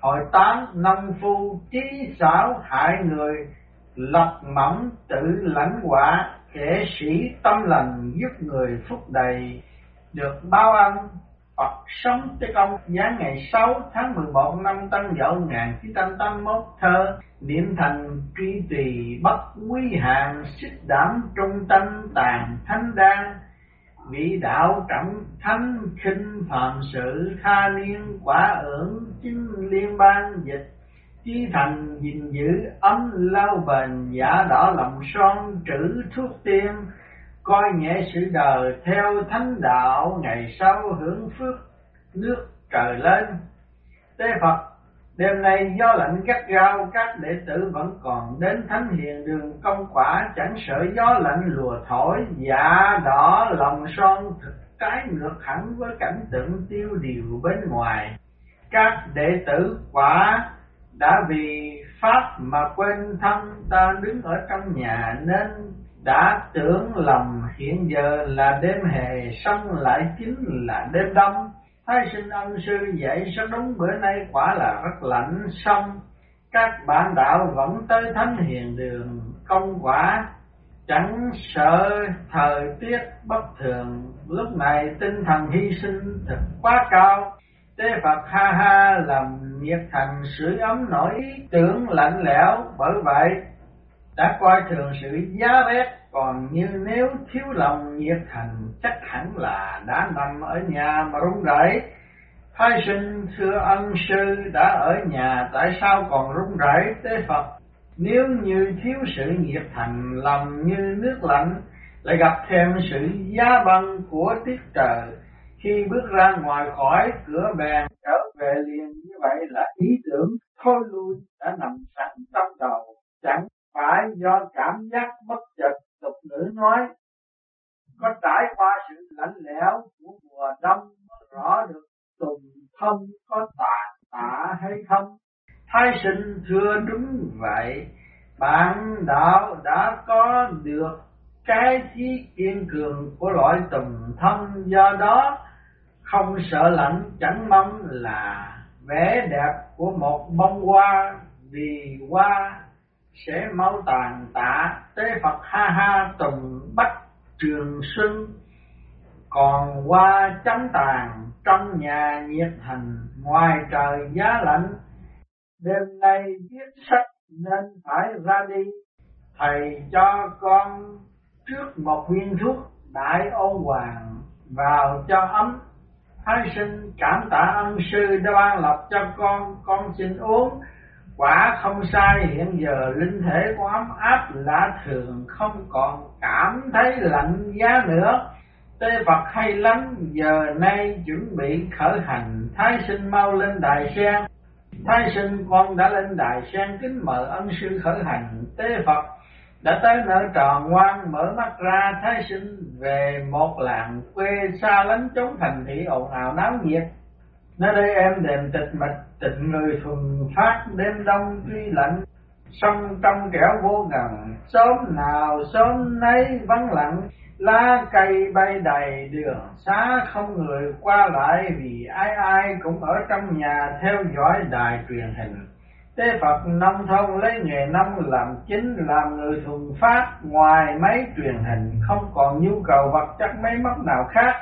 Hội tám nông phu trí xảo hại người, Lập mẫm tự lãnh quả Kẻ sĩ tâm lành giúp người phúc đầy. Được bao ân, Phật sống tới công giá ngày 6 tháng 11 năm Tân Dậu 1981 thơ, Niệm thành truy tùy bất quý hàng Xích đảm trung tâm tàn thánh đan. Vị đạo trọng thánh khinh phạm sự Tha liên quả ưởng chính liên ban dịch Chí thành gìn giữ ấm lao bền Giả đỏ lòng son trữ thuốc tiên coi nhẹ sự đời theo thánh đạo ngày sau hưởng phước nước trời lên tế phật đêm nay gió lạnh gắt gao, các đệ tử vẫn còn đến thánh hiền đường công quả, chẳng sợ gió lạnh lùa thổi dạ đỏ lòng son thực trái ngược hẳn với cảnh tượng tiêu điều bên ngoài. Các đệ tử quả đã vì pháp mà quên thân, ta đứng ở trong nhà nên đã tưởng lầm hiện giờ là đêm hè, xong lại chính là đêm đông thái sinh ân sư dạy rất đúng bữa nay quả là rất lạnh, xong các bạn đạo vẫn tới thánh hiền đường, công quả chẳng sợ thời tiết bất thường. Lúc này tinh thần hy sinh thật quá cao. Tế phật ha ha làm nhiệt thành sưởi ấm nổi, tưởng lạnh lẽo, bởi vậy đã coi thường sự giá rét còn như nếu thiếu lòng nhiệt thành, chắc hẳn là đã nằm ở nhà mà run rẩy. Thái sinh thưa ân sư đã ở nhà, tại sao còn run rẩy tế Phật? Nếu như thiếu sự nhiệt thành, lòng như nước lạnh, lại gặp thêm sự giá băng của tiết trời. Khi bước ra ngoài khỏi cửa bèn trở về liền như vậy là ý tưởng thôi lui đã nằm sẵn trong đầu. Chẳng phải do cảm giác bất chợt tục ngữ nói, có trải qua sự lạnh lẽo của mùa đông mới rõ được tùng thân có tà tạ hay không? Thái sinh thưa đúng vậy bạn đạo đã có được cái trí kiên cường của loại tùng thân, do đó không sợ lạnh, chẳng mong là vẻ đẹp của một bông hoa vì hoa sẽ mau tàn tạ tế Phật ha ha tùng bách trường xuân còn qua chấm tàn trong nhà nhiệt hành ngoài trời giá lạnh đêm nay viết sách nên phải ra đi. Thầy cho con trước một viên thuốc đại ôn hoàng vào cho ấm. Thái sinh cảm tạ ân sư đã ban lập cho con, con xin uống. Quả không sai hiện giờ linh thể có ấm áp lạ thường không còn cảm thấy lạnh giá nữa. Tế Phật hay lắm, giờ nay chuẩn bị khởi hành, Thái sinh mau lên đài sen. Thái sinh con đã lên đài sen kính mời ân sư khởi hành, Tế Phật đã tới nơi tròn ngoan mở mắt ra thái sinh về một làng quê xa lánh chốn thành thị ồn ào náo nhiệt nơi đây em đền tịch mịch tịnh người thuần phát, đêm đông tuy lạnh, sông trong kẻo vô ngần sớm nào sớm nấy vắng lặng, lá cây bay đầy đường, xá không người qua lại vì ai ai cũng ở trong nhà theo dõi đài truyền hình Tế Phật nông thôn lấy nghề nông làm chính, làm người thuần phát, ngoài máy truyền hình, không còn nhu cầu vật chất máy móc nào khác.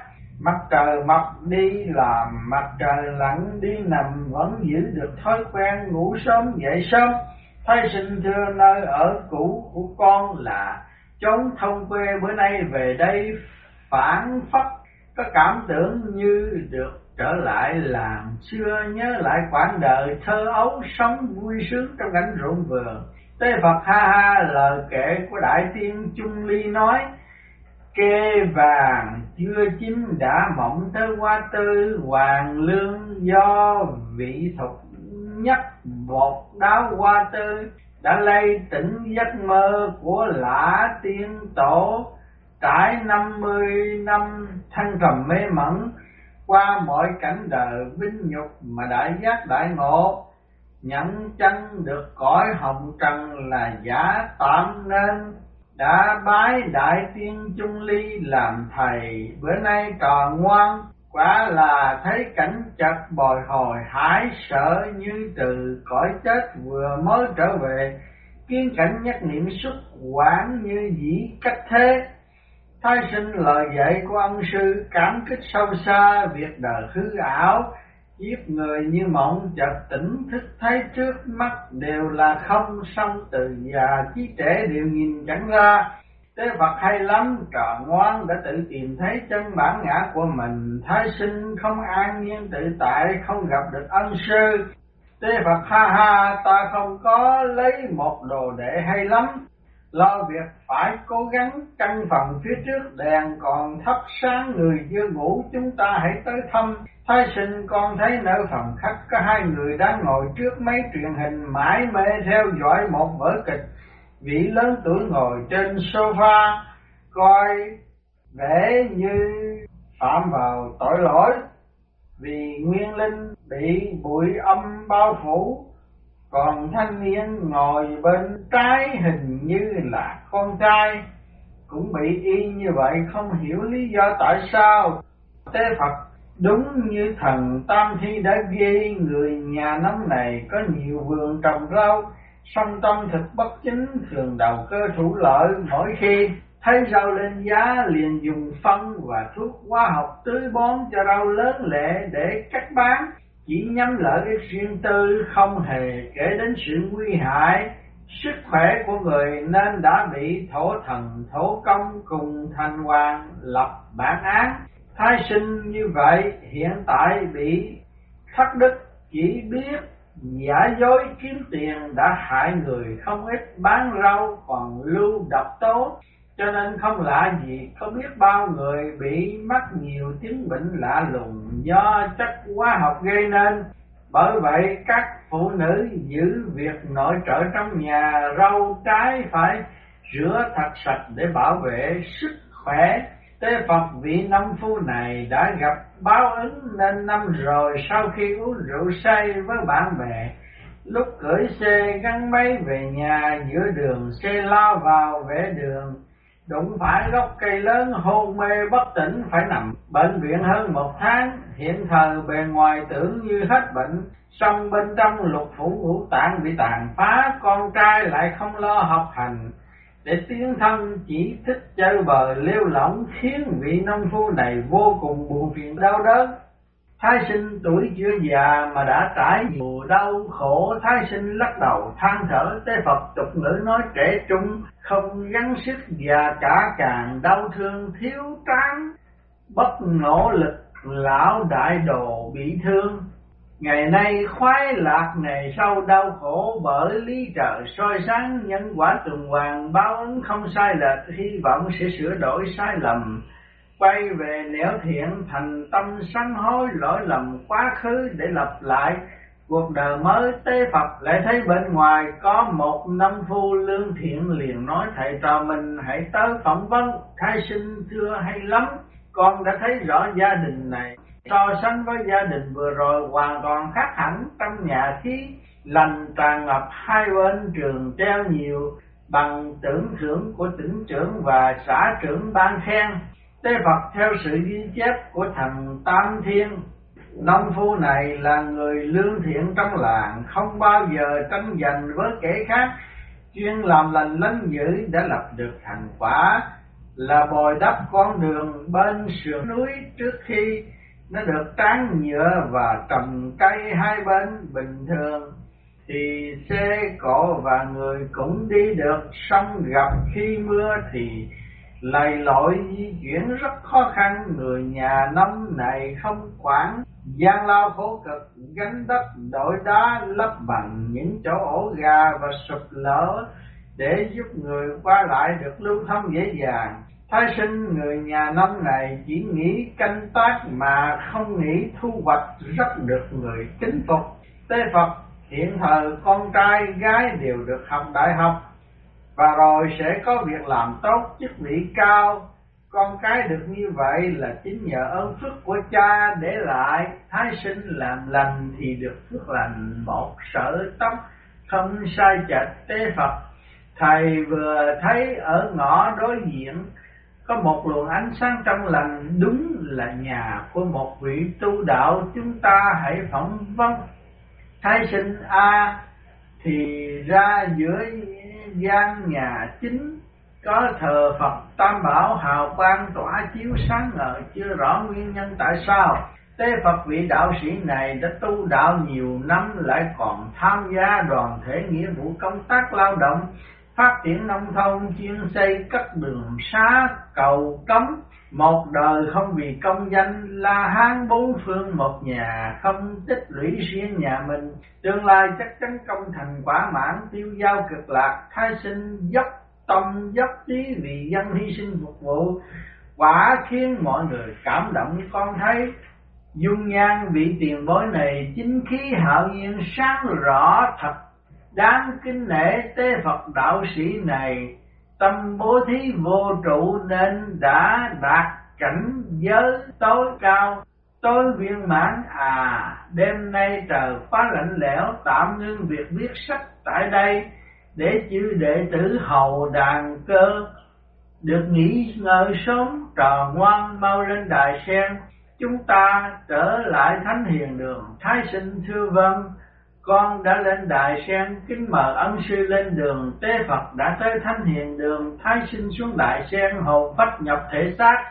Mặt trời mọc đi làm, mặt trời lặn đi nằm vẫn giữ được thói quen ngủ sớm dậy sớm. Thay sinh thưa nơi ở cũ của con là chốn thông quê bữa nay về đây phản phất có cảm tưởng như được trở lại làng xưa nhớ lại quãng đời thơ ấu sống vui sướng trong cảnh ruộng vườn tế phật ha ha lời kể của đại tiên trung ly nói kê vàng, chưa chín đã mỏng tới hoa tư. Hoàng lương do vị thục nhất bột đáo hoa tư, đã lay tỉnh giấc mơ của lã tiên tổ. Trải năm mươi năm thăng trầm mê mẩn, qua mọi cảnh đời vinh nhục mà đại giác đại ngộ. Nhận chân được cõi hồng trần là giả tạm nên đã bái đại tiên trung ly làm thầy. Bữa nay trò ngoan, quả là thấy cảnh chật bồi hồi, hãi sợ như từ, cõi chết vừa mới trở về. Kiến cảnh nhắc niệm xuất quản như dĩ cách thế. Thái sinh lời dạy của ân sư cảm kích sâu xa, việc đời hư ảo giết người như mộng chợt tỉnh thức thấy trước mắt đều là không song từ già chí trẻ đều nhìn chẳng ra Tế Phật hay lắm, trò ngoan đã tự tìm thấy chân bản ngã của mình, thái sinh không an nhiên tự tại, không gặp được ân sư. Tế Phật ha ha, ta không có lấy một đồ đệ hay lắm, lo việc phải cố gắng căn phòng phía trước đèn còn thắp sáng người chưa ngủ, chúng ta hãy tới thăm. Thái sinh con thấy nơi phòng khách, có hai người đang ngồi trước máy truyền hình mãi mê theo dõi một vở kịch. Vị lớn tuổi ngồi trên sofa, coi vẻ như phạm vào tội lỗi, vì nguyên linh bị bụi âm bao phủ còn thanh niên ngồi bên trái hình như là con trai. Cũng bị y như vậy không hiểu lý do tại sao. Tế phật, đúng như thần tam thi đã ghi, người nhà nấm này có nhiều vườn trồng rau, song tâm thực bất chính, thường đầu cơ thủ lợi mỗi khi thấy rau lên giá liền dùng phân và thuốc hóa học tưới bón cho rau lớn lệ để cắt bán chỉ nhắm lợi ích riêng tư không hề kể đến sự nguy hại, sức khỏe của người nên đã bị thổ thần, thổ công cùng thành hoàng lập bản án. Thai sinh như vậy hiện tại bị thất đức chỉ biết giả dối kiếm tiền đã hại người, không ít bán rau còn lưu độc tố cho nên không lạ gì có biết bao người bị mắc nhiều chứng bệnh lạ lùng do chất hóa học gây nên. Bởi vậy các phụ nữ giữ việc nội trợ trong nhà rau trái phải rửa thật sạch để bảo vệ sức khỏe. Tế Phật vị năm phu này đã gặp báo ứng nên năm rồi sau khi uống rượu say với bạn bè, lúc cưỡi xe gắn máy về nhà giữa đường xe lao vào vẽ đường, đụng phải gốc cây lớn hôn mê bất tỉnh phải nằm bệnh viện hơn một tháng, hiện thờ bề ngoài tưởng như hết bệnh, song bên trong lục phủ ngũ tạng bị tàn phá, con trai lại không lo học hành. Để tiến thân chỉ thích chơi bờ lêu lỏng khiến vị nông phu này vô cùng buồn phiền đau đớn thái sinh tuổi chưa già mà đã trải nhiều đau khổ, thái sinh lắc đầu than thở, tế phật tục ngữ nói trẻ trung không gắng sức già cả càng đau thương thiếu tráng. Bất nỗ lực, lão đại đồ bị thương. Ngày nay khoái lạc, ngày sau đau khổ, bởi lý trời soi sáng, nhân quả tuần hoàn, báo ứng không sai lệch, hy vọng sẽ sửa đổi sai lầm quay về nẻo thiện, thành tâm sám hối lỗi lầm quá khứ để lập lại cuộc đời mới. Tế Phật lại thấy bên ngoài có một năm phu lương thiện liền nói, thầy trò mình hãy tới phỏng vấn. Thái sinh thưa hay lắm, con đã thấy rõ gia đình này. So sánh với gia đình vừa rồi hoàn toàn khác hẳn. Trong nhà khí lành tràn ngập, hai bên trường treo nhiều bằng tưởng thưởng của tỉnh trưởng và xã trưởng ban khen tế Phật theo sự ghi chép của thần Tam Thiên Nông phu này là người lương thiện trong làng, Không bao giờ tranh giành với kẻ khác. Chuyên làm lành lánh dữ đã lập được thành quả Là bồi đắp con đường bên sườn núi trước khi nó được tráng nhựa và trồng cây hai bên bình thường. Thì xe cộ và người cũng đi được, song gặp khi mưa thì lầy lội di chuyển rất khó khăn, người nhà nông này không quản. Gian lao khổ cực, gánh đất đổi đá, lấp bằng những chỗ ổ gà và sụp lở để giúp người qua lại được lưu thông dễ dàng. Thái sinh, người nhà nông này chỉ nghĩ canh tác mà không nghĩ thu hoạch rất được người kính phục. Tế Phật, hiện thờ con trai gái đều được học đại học và rồi sẽ có việc làm tốt, chức vị cao. Con cái được như vậy là chính nhờ ơn phước của cha để lại. Thái sinh làm lành thì được phước lành một sở tóc không sai chạch tế Phật. Thầy vừa thấy ở ngõ đối diện có một luồng ánh sáng trong lành đúng là nhà của một vị tu đạo chúng ta hãy phỏng vấn thái sinh a thì ra giữa gian nhà chính, có thờ Phật Tam Bảo hào quang tỏa chiếu sáng ngời, chưa rõ nguyên nhân tại sao. Tế Phật vị đạo sĩ này đã tu đạo nhiều năm, lại còn tham gia đoàn thể nghĩa vụ công tác lao động phát triển nông thôn, chuyên xây các đường xá, cầu cống. Một đời không vì công danh la hán bốn phương. Một nhà không tích lũy riêng nhà mình. Tương lai chắc chắn công thành quả mãn, tiêu giao cực lạc thái sinh dốc tâm, dốc trí vì dân hy sinh phục vụ. Quả khiến mọi người cảm động, con thấy dung nhan vị tiền bối này, chính khí hạo nhiên sáng rõ thật đáng kính nể tế Phật đạo sĩ này, tâm bố thí vô trụ nên đã đạt cảnh giới tối cao. Tối viên mãn à đêm nay trời quá lạnh lẽo, tạm ngưng việc viết sách tại đây để chư đệ tử hầu đàn cơ được nghỉ ngơi sớm, trò ngoan mau lên đài sen. Chúng ta trở lại thánh hiền đường. Thái sinh thưa vâng con đã lên đại sen kính mời ân sư lên đường, tế phật đã tới thánh hiền đường, thái sinh xuống đại sen hồn phách nhập thể xác.